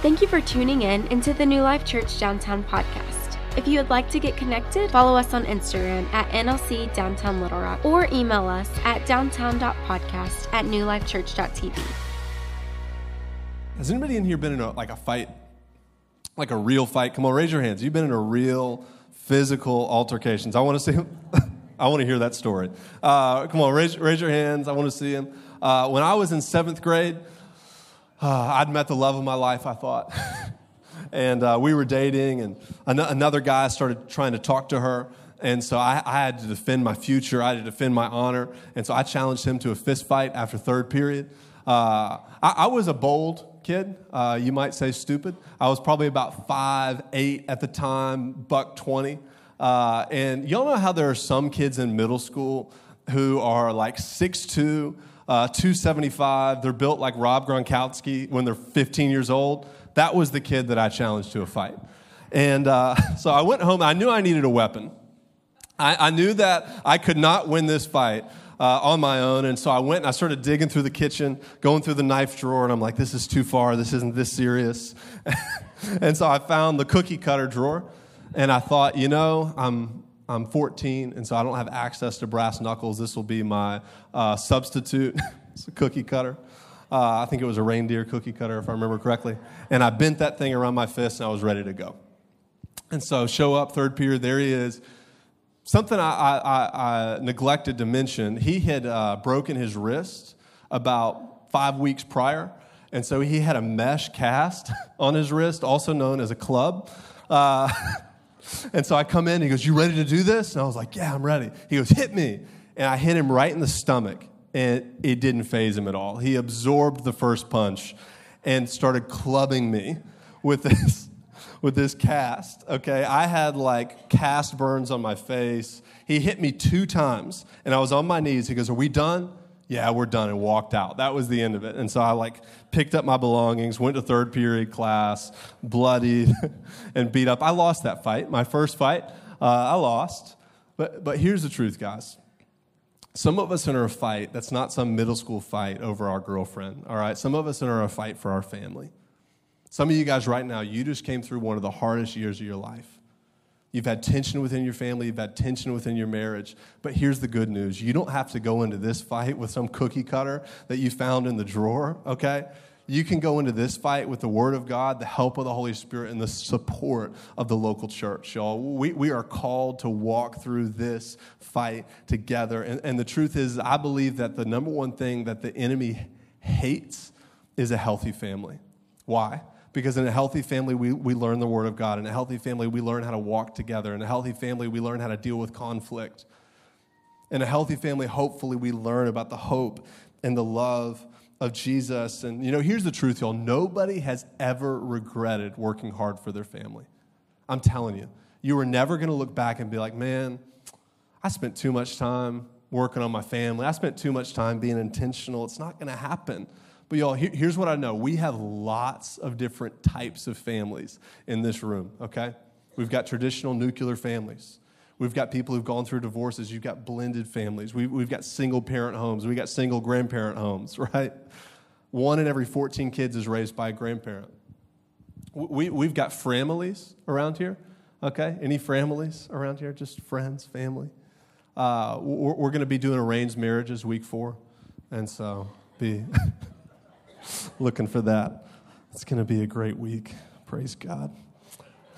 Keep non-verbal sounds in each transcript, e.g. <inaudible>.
Thank you for tuning in into the New Life Church Downtown podcast. If you would like to get connected, follow us on Instagram at NLC Downtown Little Rock or email us at downtown.podcast at newlifechurch.tv. Has anybody in here been in a, like a fight? Like a real fight? Come on, raise your hands. You've been in a real physical altercations. I want to see <laughs> I want to hear that story. Uh, come on, raise, raise your hands. I want to see them. Uh, when I was in seventh grade, uh, I'd met the love of my life, I thought. <laughs> and uh, we were dating, and an- another guy started trying to talk to her. And so I, I, had to defend my future, I had to defend my honor. And so I challenged him to a fist fight after third period. Uh, I, I, was a bold kid, uh, you might say stupid. I was probably about five, eight at the time, buck 20. Uh, and y'all know how there are some kids in middle school who are like six 6'2, uh, 275. They're built like Rob Gronkowski when they're 15 years old. That was the kid that I challenged to a fight. And uh, <laughs> so I went home. I knew I needed a weapon. I, I knew that I could not win this fight uh, on my own. And so I went and I started digging through the kitchen, going through the knife drawer, and I'm like, this is too far. This isn't this serious. <laughs> and so I found the cookie cutter drawer. And I thought, you know, I'm, I'm 14, and so I don't have access to brass knuckles. This will be my uh, substitute. <laughs> it's a cookie cutter. Uh, I think it was a reindeer cookie cutter, if I remember correctly. And I bent that thing around my fist, and I was ready to go. And so, show up, third period, there he is. Something I, I, I neglected to mention he had uh, broken his wrist about five weeks prior. And so, he had a mesh cast <laughs> on his wrist, also known as a club. Uh, <laughs> And so I come in, he goes, You ready to do this? And I was like, Yeah, I'm ready. He goes, Hit me. And I hit him right in the stomach, and it didn't phase him at all. He absorbed the first punch and started clubbing me with this, <laughs> with this cast. Okay, I had like cast burns on my face. He hit me two times, and I was on my knees. He goes, Are we done? Yeah, we're done, and walked out. That was the end of it. And so I like picked up my belongings, went to third period class, bloodied <laughs> and beat up. I lost that fight, my first fight. Uh, I lost. But, but here's the truth, guys. Some of us are in a fight that's not some middle school fight over our girlfriend, all right? Some of us are in a fight for our family. Some of you guys right now, you just came through one of the hardest years of your life. You've had tension within your family, you've had tension within your marriage. But here's the good news you don't have to go into this fight with some cookie cutter that you found in the drawer, okay? You can go into this fight with the Word of God, the help of the Holy Spirit, and the support of the local church, y'all. We, we are called to walk through this fight together. And, and the truth is, I believe that the number one thing that the enemy hates is a healthy family. Why? Because in a healthy family, we, we learn the Word of God. In a healthy family, we learn how to walk together. In a healthy family, we learn how to deal with conflict. In a healthy family, hopefully, we learn about the hope and the love of Jesus. And, you know, here's the truth, y'all. Nobody has ever regretted working hard for their family. I'm telling you. You are never going to look back and be like, man, I spent too much time working on my family. I spent too much time being intentional. It's not going to happen. But y'all, here's what I know we have lots of different types of families in this room, okay? We've got traditional nuclear families. We've got people who've gone through divorces. You've got blended families. We, we've got single parent homes. We've got single grandparent homes, <laughs> right? One in every 14 kids is raised by a grandparent. We, we've got families around here, okay? Any families around here? Just friends, family? Uh, we're, we're going to be doing arranged marriages week four. And so be. <laughs> looking for that. It's going to be a great week. Praise God.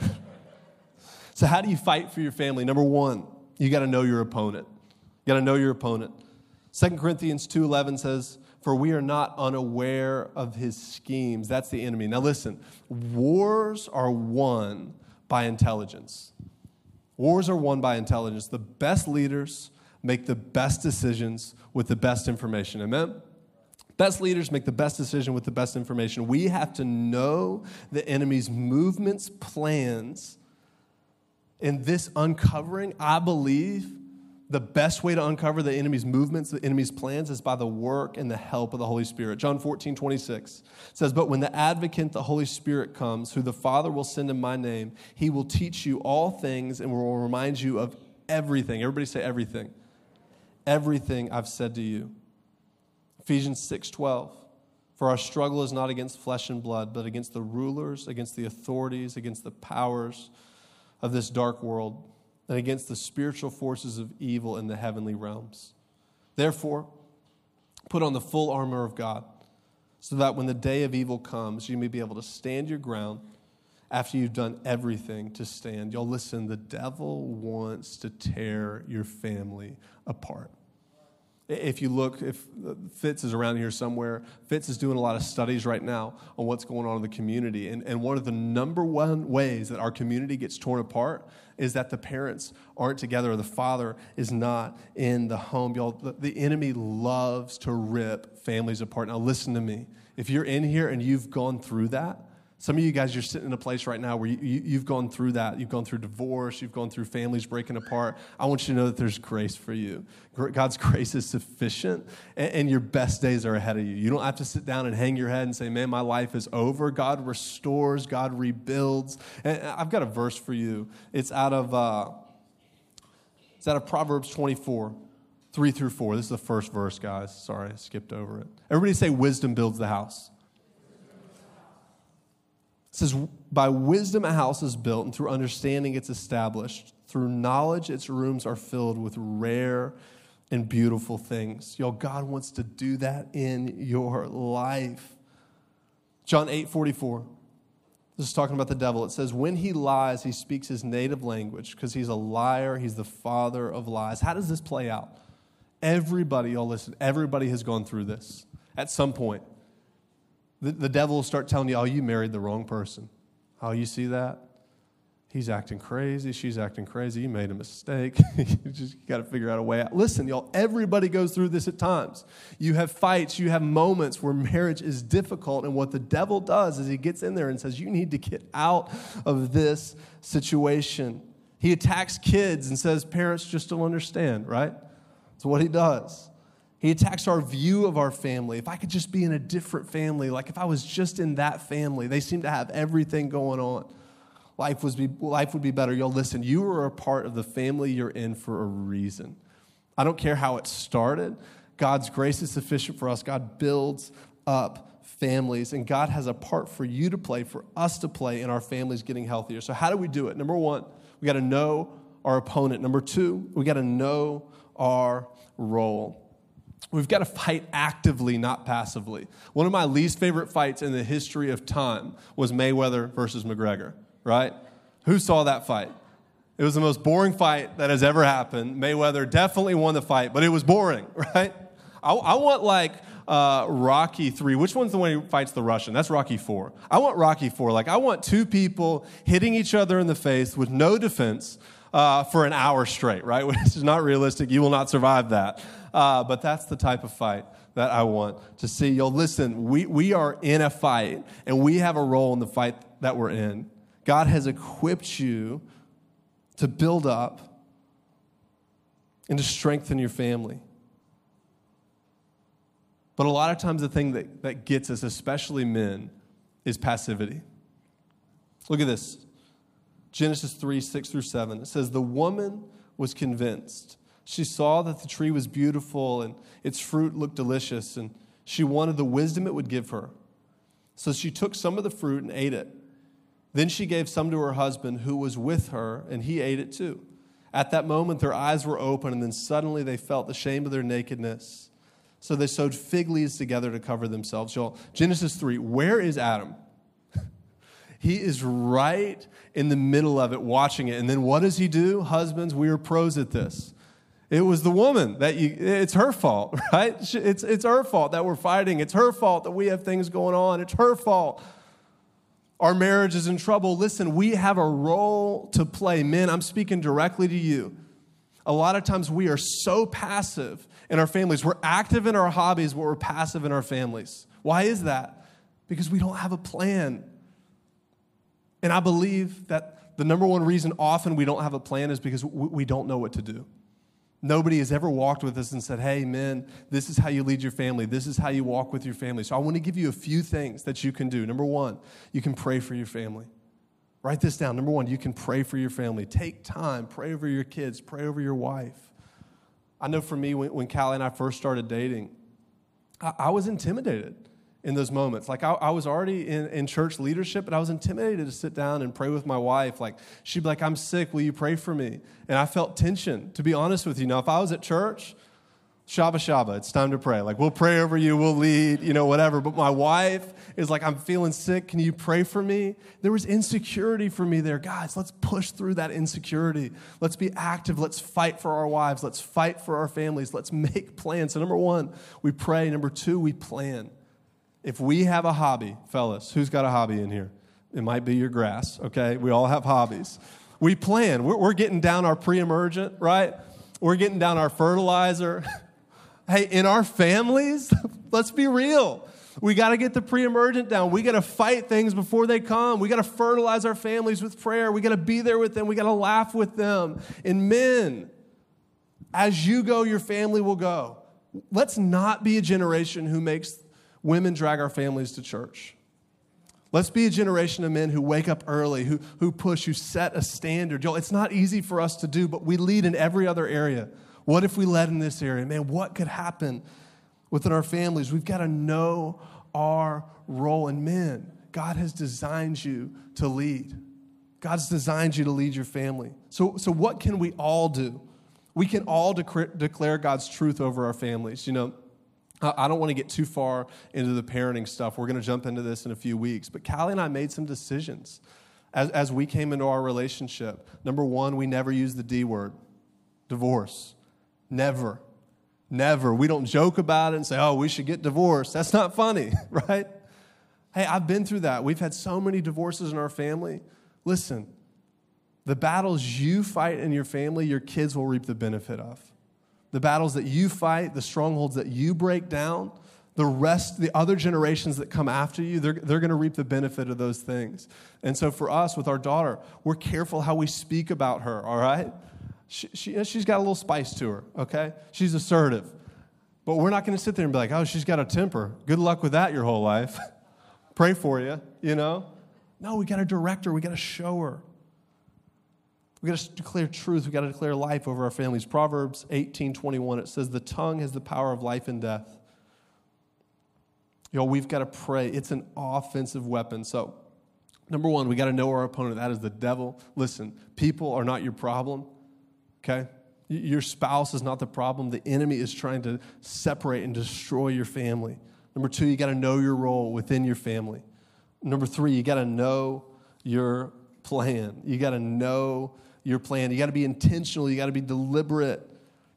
<laughs> so, how do you fight for your family? Number one, you got to know your opponent. You got to know your opponent. 2 Corinthians 2:11 says, "For we are not unaware of his schemes." That's the enemy. Now listen, wars are won by intelligence. Wars are won by intelligence. The best leaders make the best decisions with the best information. Amen. Best leaders make the best decision with the best information. We have to know the enemy's movements, plans. In this uncovering, I believe the best way to uncover the enemy's movements, the enemy's plans, is by the work and the help of the Holy Spirit. John 14, 26 says, But when the advocate, the Holy Spirit, comes, who the Father will send in my name, he will teach you all things and will remind you of everything. Everybody say everything. Everything I've said to you. Ephesians 6:12 For our struggle is not against flesh and blood, but against the rulers, against the authorities, against the powers of this dark world, and against the spiritual forces of evil in the heavenly realms. Therefore, put on the full armor of God, so that when the day of evil comes, you may be able to stand your ground after you've done everything to stand. Y'all listen, the devil wants to tear your family apart. If you look, if uh, Fitz is around here somewhere, Fitz is doing a lot of studies right now on what's going on in the community. And, and one of the number one ways that our community gets torn apart is that the parents aren't together or the father is not in the home. Y'all, the, the enemy loves to rip families apart. Now, listen to me. If you're in here and you've gone through that, some of you guys, you're sitting in a place right now where you, you, have gone through that. You've gone through divorce. You've gone through families breaking apart. I want you to know that there's grace for you. God's <laughs> grace is sufficient, and, and your best days are ahead of you. You don't have to sit down and hang your head and say, Man, my life is over. God restores, God rebuilds. And I've got a verse for you. It's out of, uh, it's out of Proverbs 24. 3 through 4. This is the first verse, guys. Sorry, I skipped over it. Everybody say, Wisdom builds the house. It says, By wisdom a house is built, and through understanding it's established. Through knowledge its rooms are filled with rare and beautiful things. Yo, God wants to do that in your life. John 8 44. This is talking about the devil. It says, When he lies, he speaks his native language because he's a liar. He's the father of lies. How does this play out? Everybody, y'all listen, everybody has gone through this at some point. The, the devil will start telling you, oh, you married the wrong person. Oh, you see that? He's acting crazy. She's acting crazy. You made a mistake. <laughs> you just got to figure out a way out. Listen, y'all, everybody goes through this at times. You have fights, you have moments where marriage is difficult. And what the devil does is he gets in there and says, You need to get out of this situation. He attacks kids and says, Parents just don't understand, right? That's what he does. He attacks our view of our family. If I could just be in a different family, like if I was just in that family, they seem to have everything going on. Life, was be, life would be better. Yo, listen, you are a part of the family you're in for a reason. I don't care how it started. God's grace is sufficient for us. God builds up families, and God has a part for you to play, for us to play in our families getting healthier. So, how do we do it? Number one, we got to know our opponent. Number two, we got to know our role. We've got to fight actively, not passively. One of my least favorite fights in the history of time was Mayweather versus McGregor, right? Who saw that fight? It was the most boring fight that has ever happened. Mayweather definitely won the fight, but it was boring, <laughs> right? I, I want like uh, Rocky 3. Which one's the one who fights the Russian? That's Rocky 4. I want Rocky 4. Like, I want two people hitting each other in the face with no defense uh, for an hour straight, right? <laughs> Which is not realistic. You will not survive that. Uh, but that's the type of fight that I want to see. You'll listen, we, we are in a fight, and we have a role in the fight that we're in. God has equipped you to build up and to strengthen your family. But a lot of times, the thing that, that gets us, especially men, is passivity. Look at this Genesis 3 6 through 7. It says, The woman was convinced she saw that the tree was beautiful and its fruit looked delicious, and she wanted the wisdom it would give her. So she took some of the fruit and ate it. Then she gave some to her husband who was with her, and he ate it too. At that moment, their eyes were open, and then suddenly they felt the shame of their nakedness. So they sewed fig leaves together to cover themselves. Y'all, Genesis 3, where is Adam? <laughs> he is right in the middle of it, watching it. And then what does he do? Husbands, we are pros at this. It was the woman that you, it's her fault, <laughs> right? It's, it's her fault that we're fighting. It's her fault that we have things going on. It's her fault. Our marriage is in trouble. Listen, we have a role to play. Men, I'm speaking directly to you. A lot of times we are so passive in our families. We're active in our hobbies, but we're passive in our families. Why is that? Because we don't have a plan. And I believe that the number one reason often we don't have a plan is because we don't know what to do. Nobody has ever walked with us and said, Hey, men, this is how you lead your family. This is how you walk with your family. So I want to give you a few things that you can do. Number one, you can pray for your family. Write this down. Number one, you can pray for your family. Take time, pray over your kids, pray over your wife. I know for me, when, when Callie and I first started dating, I, I was intimidated. in those moments. Like I, I was already in, in church leadership, but I was intimidated to sit down and pray with my wife. Like she'd be like, I'm sick, will you pray for me? And I felt tension, to be honest with you. Now, if I was at church, Shabba Shabba, it's time to pray. Like, we'll pray over you, we'll lead, you know, whatever. But my wife is like, I'm feeling sick. Can you pray for me? There was insecurity for me there. Guys, let's push through that insecurity. Let's be active. Let's fight for our wives. Let's fight for our families. Let's make plans. So, number one, we pray. Number two, we plan. If we have a hobby, fellas, who's got a hobby in here? It might be your grass, okay? We all have hobbies. We plan. We're, we're getting down our pre emergent, right? We're getting down our fertilizer. <laughs> Hey, in our families, <laughs> let's be real. We got to get the pre emergent down. We got to fight things before they come. We got to fertilize our families with prayer. We got to be there with them. We got to laugh with them. And men, as you go, your family will go. Let's not be a generation who makes women drag our families to church. Let's be a generation of men who wake up early, who, who push, who set a standard. Joel, it's not easy for us to do, but we lead in every other area. What if we led in this area? Man, what could happen within our families? We've got to know our role. in men, God has designed you to lead. God's designed you to lead your family. So, so what can we all do? We can all declare God's truth over our families. You know, I don't want to get too far into the parenting stuff. We're going to jump into this in a few weeks. But Callie and I made some decisions as, as we came into our relationship. Number one, we never use the D word divorce. Never. Never. We don't joke about it and say, oh, we should get divorced. That's not funny, <laughs> right? Hey, I've been through that. We've had so many divorces in our family. Listen, the battles you fight in your family, your kids will reap the benefit of. The battles that you fight, the strongholds that you break down, the rest, the other generations that come after you, they're, they're going to reap the benefit of those things. And so for us, with our daughter, we're careful how we speak about her, all right? She, she, she's got a little spice to her, okay? She's assertive. But we're not going to sit there and be like, oh, she's got a temper. Good luck with that your whole life. <laughs> Pray for you, you know? No, we got to direct her. We got to show her. We got to declare truth. We got to declare life over our families. Proverbs 18 21, it says, The tongue has the power of life and death. Yo, we've got to pray. It's an offensive weapon. So, number one, we got to know our opponent. That is the devil. Listen, people are not your problem okay? Your spouse is not the problem. The enemy is trying to separate and destroy your family. Number two, you got to know your role within your family. Number three, you got to know your plan. You got to know your plan. You got to be intentional. You got to be deliberate.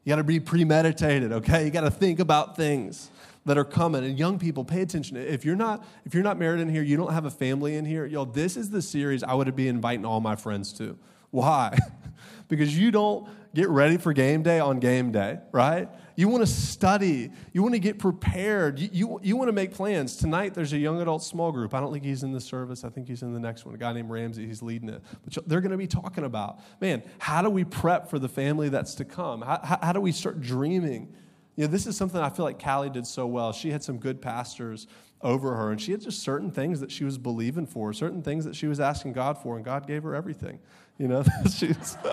You got to be premeditated, okay? You got to think about things that are coming. And young people, pay attention. If you're not if you're not married in here, you don't have a family in here, yo, this is the series I would be inviting all my friends to. Why? <laughs> because you don't get ready for game day on game day, right? You want to study. You want to get prepared. You, you, you, want to make plans. Tonight, there's a young adult small group. I don't think he's in the service. I think he's in the next one. A guy named Ramsey, he's leading it. But they're going to be talking about, man, how do we prep for the family that's to come? How, how, how do we start dreaming? You know, this is something I feel like Callie did so well. She had some good pastors over her, and she had just certain things that she was believing for, certain things that she was asking God for, and God gave her everything. You know, <laughs> that she's. <laughs>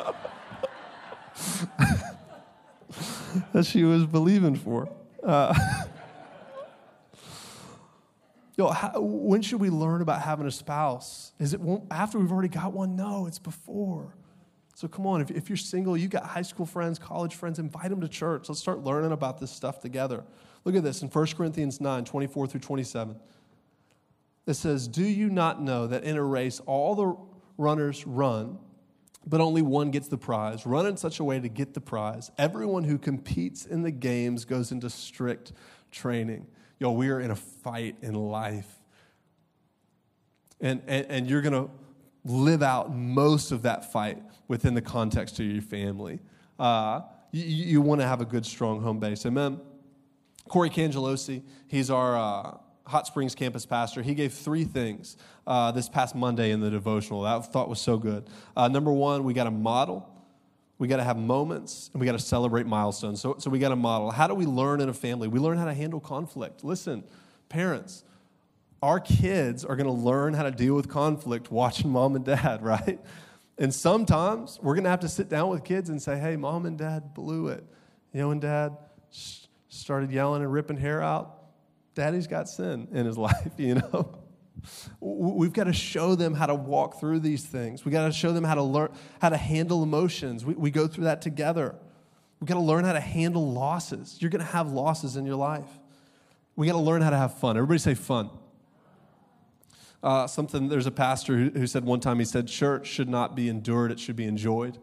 that she was believing for. Uh, <laughs> yo, how, when should we learn about having a spouse? Is it after we've already got one? No, it's before. So come on, if, if you're single, you got high school friends, college friends, invite them to church. Let's start learning about this stuff together. Look at this in 1 Corinthians 9 24 through 27. It says, Do you not know that in a race all the runners run? but only one gets the prize. Run in such a way to get the prize. Everyone who competes in the games goes into strict training. Yo, we are in a fight in life. And, and, and you're going to live out most of that fight within the context of your family. Uh, you, you want to have a good, strong home base. Amen. Corey Cangelosi, he's our. Uh, Hot Springs campus pastor, he gave three things uh, this past Monday in the devotional that I thought was so good. Uh, number one, we got to model. We got to have moments and we got to celebrate milestones. So, so we got to model. How do we learn in a family? We learn how to handle conflict. Listen, parents, our kids are going to learn how to deal with conflict watching mom and dad, <laughs> right? And sometimes we're going to have to sit down with kids and say, hey, mom and dad blew it. You know, when dad started yelling and ripping hair out, Daddy's got sin in his <laughs> life, you know? We've got to show them how to walk through these things. We've got to show them how to learn how to handle emotions. We, we go through that together. We've got to learn how to handle losses. You're going to have losses in your life. We got to learn how to have fun. Everybody say fun. Uh, something, there's a pastor who, who, said one time, he said, church should not be endured, it should be enjoyed.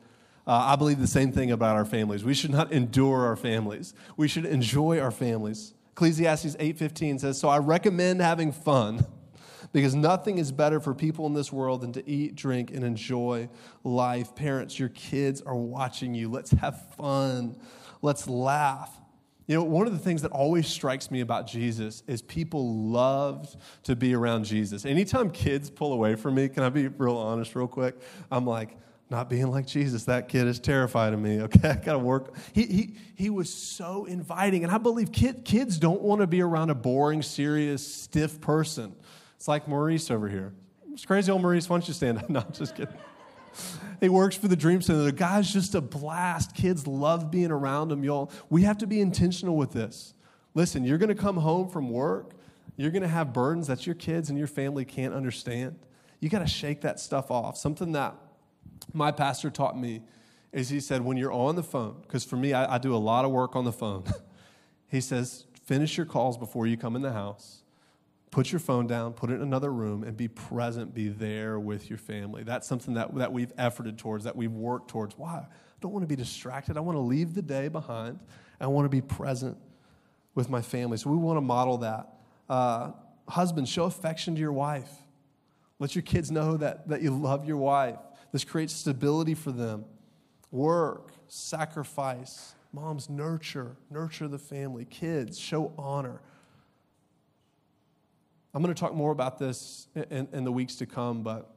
Uh, I believe the same thing about our families. We should not endure our families. We should enjoy our families. Ecclesiastes 8:15 says, "So I recommend having fun <laughs> because nothing is better for people in this world than to eat, drink and enjoy life. Parents, your kids are watching you. Let's have fun. Let's laugh. You know, one of the things that always strikes me about Jesus is people loved to be around Jesus. Anytime kids pull away from me, can I be real honest, real quick? I'm like, not being like Jesus. That kid is terrified of me. <laughs> Okay, I got to work. He, he, he was so inviting. And I believe kid, kids don't want to be around a boring, serious, stiff person. It's like Maurice over here. It's crazy old Maurice. Why don't you stand up? <laughs> No, I'm just kidding. <laughs> He works for the Dream Center. The guy's just a blast. Kids love being around him, y'all. We have to be intentional with this. Listen, you're going to come home from work. You're going to have burdens that your kids and your family can't understand. You got to shake that stuff off. Something that my pastor taught me is he said, when you're on the phone, because for me, I, I do a lot of work on the phone. <laughs> he says, finish your calls before you come in the house put your phone down, put it in another room, and be present, be there with your family. That's something that, that we've efforted towards, that we've worked towards. Why? I don't want to be distracted. I want to leave the day behind. I want to be present with my family. So we want to model that. Uh, husbands, show affection to your wife. Let your kids know that, that you love your wife. This creates stability for them. Work, sacrifice. Moms, nurture, nurture the family. Kids, show honor. I'm going to talk more about this in, in the weeks to come, but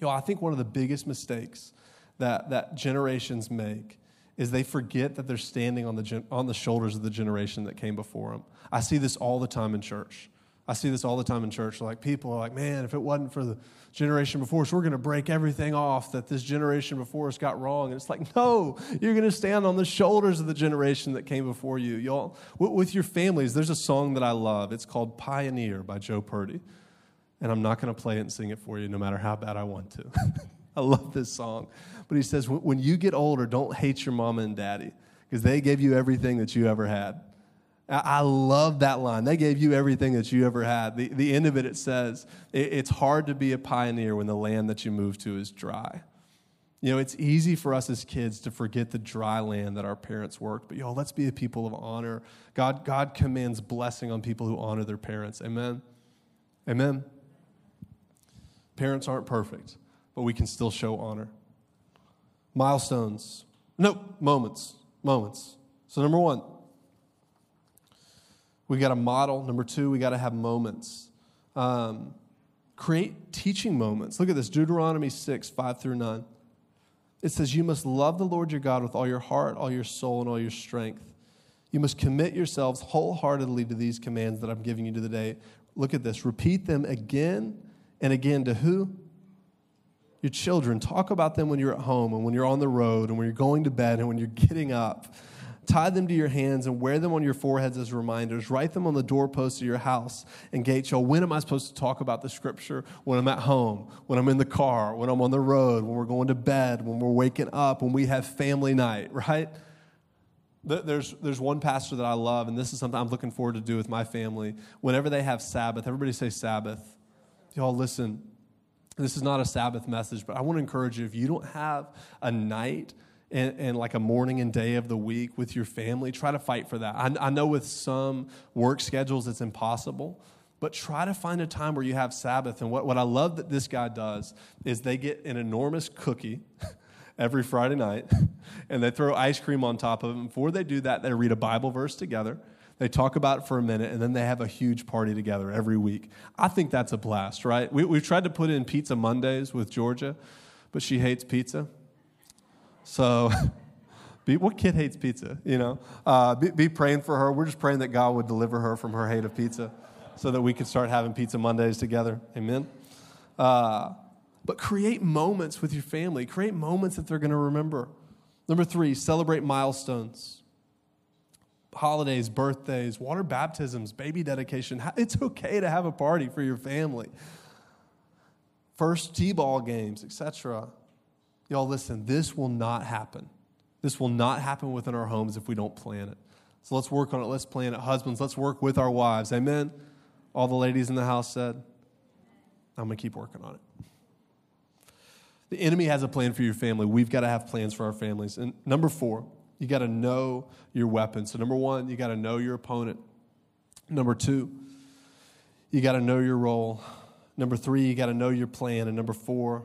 you know, I think one of the biggest mistakes that, that generations make is they forget that they're standing on the, on the shoulders of the generation that came before them. I see this all the time in church. I see this all the time in church. Like people are like, man, if it wasn't for the generation before us, we're going to break everything off that this generation before us got wrong. And it's like, no, you're going to stand on the shoulders of the generation that came before you. Y'all, with your families, there's a song that I love. It's called Pioneer by Joe Purdy. And I'm not going to play it and sing it for you no matter how bad I want to. <laughs> I love this song. But he says, when you get older, don't hate your mama and daddy because they gave you everything that you ever had. I love that line. They gave you everything that you ever had. The, the end of it, it says, it's hard to be a pioneer when the land that you move to is dry. You know, it's easy for us as kids to forget the dry land that our parents worked, but y'all, let's be a people of honor. God, God commands blessing on people who honor their parents. Amen? Amen? Parents aren't perfect, but we can still show honor. Milestones. Nope, moments. Moments. So, number one, we got to model. Number two, we got to have moments. Um, create teaching moments. Look at this Deuteronomy 6, 5 through 9. It says, You must love the Lord your God with all your heart, all your soul, and all your strength. You must commit yourselves wholeheartedly to these commands that I'm giving you today. Look at this. Repeat them again and again to who? Your children. Talk about them when you're at home and when you're on the road and when you're going to bed and when you're getting up. Tie them to your hands and wear them on your foreheads as reminders. Write them on the doorposts of your house and gates. Y'all, when am I supposed to talk about the scripture? When I'm at home, when I'm in the car, when I'm on the road, when we're going to bed, when we're waking up, when we have family night, right? There's, there's one pastor that I love, and this is something I'm looking forward to do with my family. Whenever they have Sabbath, everybody say Sabbath. Y'all, listen, this is not a Sabbath message, but I want to encourage you if you don't have a night and, and, like a morning and day of the week with your family, try to fight for that. I, I know with some work schedules it's impossible, but try to find a time where you have Sabbath. And what, what I love that this guy does is they get an enormous cookie <laughs> every Friday night <laughs> and they throw ice cream on top of it. And before they do that, they read a Bible verse together. They talk about it for a minute and then they have a huge party together every week. I think that's a blast, right? We, we've tried to put in Pizza Mondays with Georgia, but she hates pizza. So, <laughs> be, what kid hates pizza? You know, uh, be, be, praying for her. We're just praying that God would deliver her from her hate of pizza, so that we could start having pizza Mondays together. Amen. Uh, but create moments with your family. Create moments that they're going to remember. Number three, celebrate milestones. holidays, birthdays, water baptisms, baby dedication. It's okay to have a party for your family. First T-ball games, etc. Y'all listen, this will not happen. This will not happen within our homes if we don't plan it. So let's work on it. Let's plan it. Husbands, let's work with our wives. Amen. All the ladies in the house said, I'm going to keep working on it. The enemy has a plan for your family. We've got to have plans for our families. And number four, you got to know your weapon. So, number one, you got to know your opponent. Number two, you got to know your role. Number three, you got to know your plan. And number four,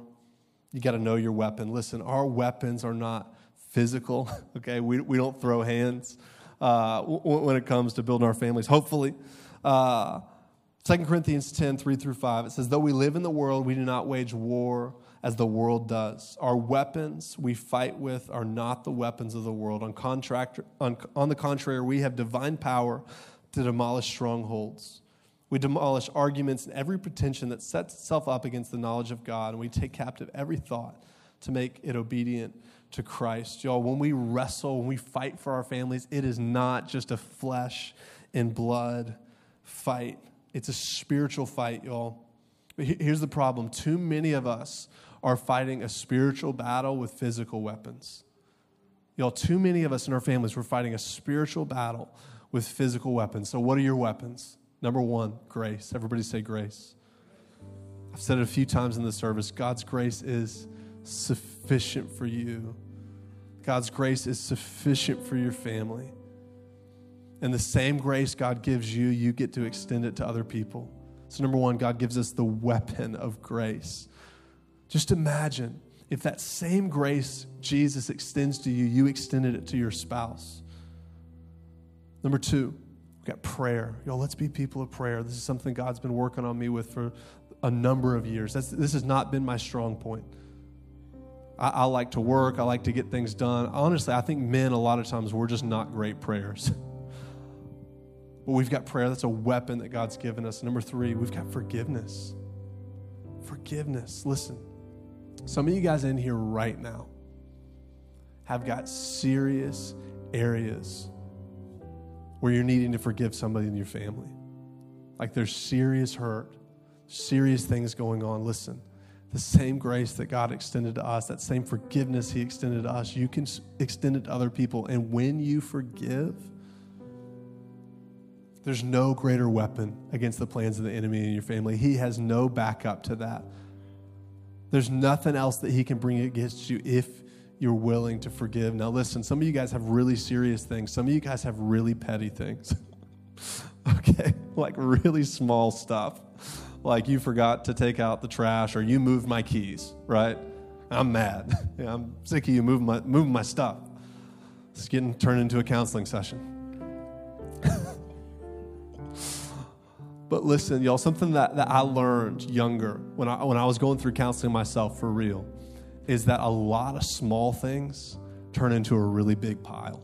you got to know your weapon. Listen, our weapons are not physical, <laughs> okay? We, we don't throw hands uh, when it comes to building our families, hopefully. Uh, 2 Corinthians 10, 3 through 5, it says, Though we live in the world, we do not wage war as the world does. Our weapons we fight with are not the weapons of the world. On, contract, on, on the contrary, we have divine power to demolish strongholds. We demolish arguments and every pretension that sets itself up against the knowledge of God, and we take captive every thought to make it obedient to Christ. Y'all, when we wrestle, when we fight for our families, it is not just a flesh and blood fight, it's a spiritual fight, y'all. But here's the problem too many of us are fighting a spiritual battle with physical weapons. Y'all, too many of us in our families, we're fighting a spiritual battle with physical weapons. So, what are your weapons? Number one, grace. Everybody say grace. I've said it a few times in the service God's grace is sufficient for you, God's grace is sufficient for your family. And the same grace God gives you, you get to extend it to other people. So, number one, God gives us the weapon of grace. Just imagine if that same grace Jesus extends to you, you extended it to your spouse. Number two, we got prayer. Y'all, let's be people of prayer. This is something God's been working on me with for a number of years. That's, this has not been my strong point. I, I like to work, I like to get things done. Honestly, I think men, a lot of times, we're just not great prayers. <laughs> but we've got prayer. That's a weapon that God's given us. Number three, we've got forgiveness. Forgiveness. Listen, some of you guys in here right now have got serious areas where you're needing to forgive somebody in your family. Like there's serious hurt, serious things going on. Listen, the same grace that God extended to us, that same forgiveness He extended to us, you can extend it to other people. And when you forgive, there's no greater weapon against the plans of the enemy in your family. He has no backup to that. There's nothing else that he can bring against you if you're willing to forgive. Now, listen, some of you guys have really serious things, some of you guys have really petty things. <laughs> okay? Like really small stuff. Like you forgot to take out the trash or you moved my keys, right? I'm mad. <laughs> yeah, I'm sick of you moving my, moving my stuff. It's getting turned into a counseling session. <laughs> But listen, y'all, something that, that I learned younger when I, when I was going through counseling myself for real is that a lot of small things turn into a really big pile.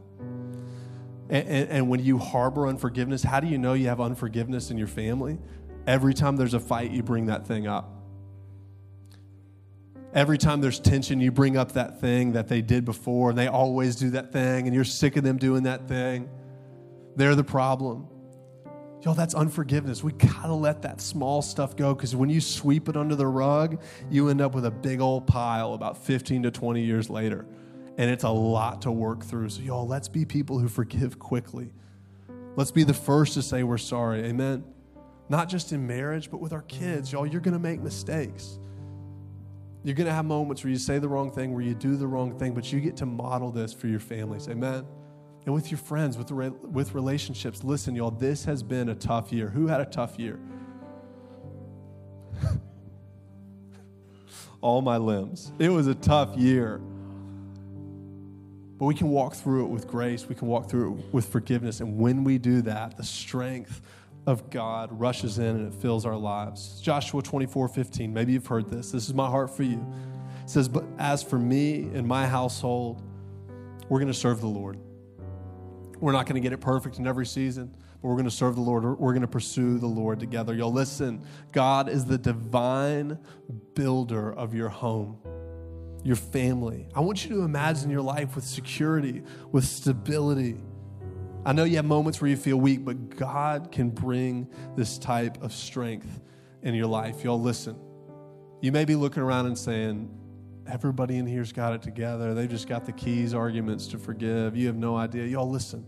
And, and, and, when you harbor unforgiveness, how do you know you have unforgiveness in your family? Every time there's a fight, you bring that thing up. Every time there's tension, you bring up that thing that they did before, and they always do that thing, and you're sick of them doing that thing. They're the problem. Yo, that's unforgiveness. We gotta let that small stuff go because when you sweep it under the rug, you end up with a big old pile about 15 to 20 years later. And it's a lot to work through. So, y'all, let's be people who forgive quickly. Let's be the first to say we're sorry. Amen. Not just in marriage, but with our kids. Y'all, you're gonna make mistakes. You're gonna have moments where you say the wrong thing, where you do the wrong thing, but you get to model this for your families. Amen and with your friends, with, with relationships. Listen, y'all, this has been a tough year. Who had a tough year? <laughs> All my limbs. It was a tough year. But we can walk through it with grace. We can walk through it with forgiveness. And when we do that, the strength of God rushes in and it fills our lives. Joshua 24 15. Maybe you've heard this. This is my heart for you. It says, But as for me and my household, we're going to serve the Lord. We're not going to get it perfect in every season, but we're going to serve the Lord. We're going to pursue the Lord together. Y'all, listen, God is the divine builder of your home, your family. I want you to imagine your life with security, with stability. I know you have moments where you feel weak, but God can bring this type of strength in your life. Y'all listen. You may be looking around and saying, everybody in here's got it together. They've just got the keys, arguments to forgive. You have no idea. Y'all listen.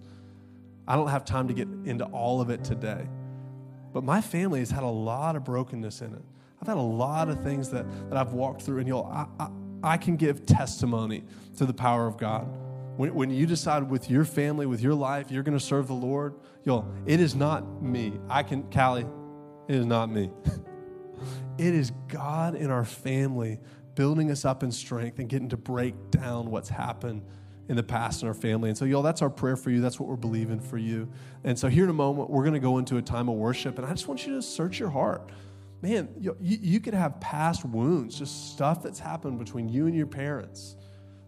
I don't have time to get into all of it today. But my family has had a lot of brokenness in it. I've had a lot of things that, that I've walked through, and y'all, I, I, I can give testimony to the power of God. When, when you decide with your family, with your life, you're going to serve the Lord, y'all, it is not me. I can, Callie, it is not me. <laughs> it is God in our family building us up in strength and getting to break down what's happened in the past in our family. And so, y'all, that's our prayer for you. That's what we're believing for you. And so, here in a moment, we're going to go into a time of worship. And I just want you to search your heart. Man, you, you could have past wounds, just stuff that's happened between you and your parents.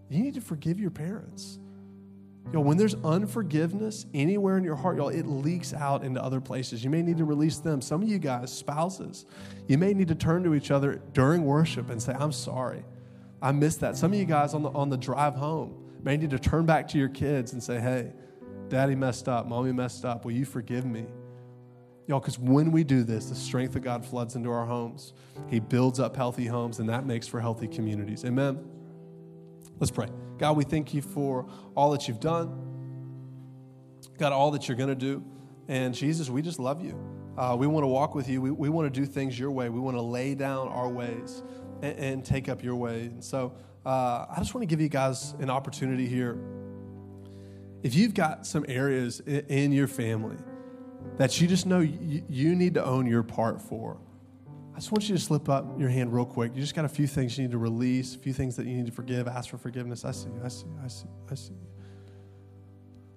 You need to forgive your parents. Know, when there's unforgiveness anywhere in your heart, y'all, it leaks out into other places. You may need to release them. Some of you guys, spouses, you may need to turn to each other during worship and say, I'm sorry. I missed that. Some of you guys on the on the drive home may need to turn back to your kids and say, Hey, daddy messed up, mommy messed up. Will you forgive me? Y'all, because when we do this, the strength of God floods into our homes. He builds up healthy homes, and that makes for healthy communities. Amen. Let's pray. God, we thank you for all that you've done. God, all that you're going to do. And Jesus, we just love you. Uh, we want to walk with you. We, we want to do things your way. We want to lay down our ways and, and take up your way. And so uh, I just want to give you guys an opportunity here. If you've got some areas in, in your family that you just know you, you need to own your part for, I just want you to slip up your hand real quick. You just got a few things you need to release, a few things that you need to forgive, ask for forgiveness. I see I see I see I see.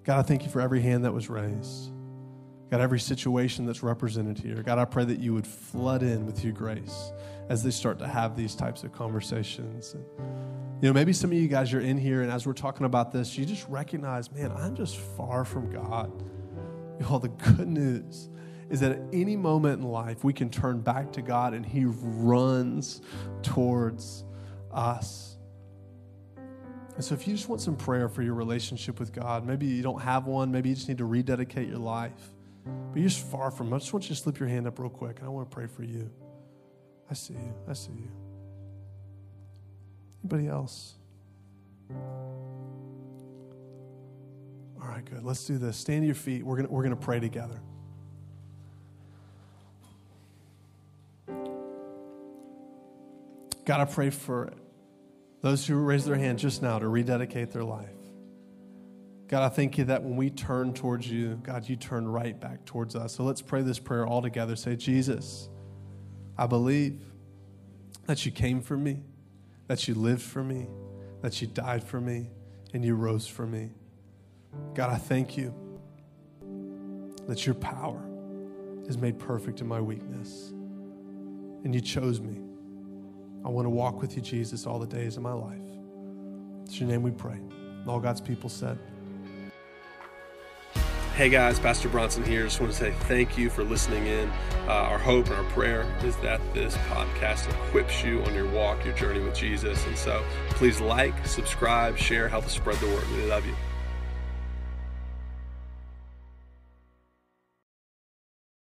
God, I thank you for every hand that was raised. God, every situation that's represented here. God, I pray that you would flood in with your grace as they start to have these types of conversations. And, you know, maybe some of you guys are in here, and as we're talking about this, you just recognize, man, I'm just far from God. You know, the good news is that at any moment in life, we can turn back to God and He runs towards us. And so, if you just want some prayer for your relationship with God, maybe you don't have one, maybe you just need to rededicate your life, but you're just far from Him, I just want you to slip your hand up real quick, and I want to pray for you. I see you. I see you. Anybody else? All right, good. Let's do this. Stand to your feet. We're going we're to pray together. God, I pray for those who raised their hand just now to rededicate their life. God, I thank you that when we turn towards you, God, you turn right back towards us. So let's pray this prayer all together. Say, Jesus, I believe that you came for me, that you lived for me, that you died for me, and you rose for me. God, I thank you that your power is made perfect in my weakness, and you chose me. I want to walk with you, Jesus, all the days of my life. It's your name we pray. All God's people said. Hey guys, Pastor Bronson here. Just want to say thank you for listening in. Uh, our hope and our prayer is that this podcast equips you on your walk, your journey with Jesus. And so please like, subscribe, share, help us spread the word. We love you.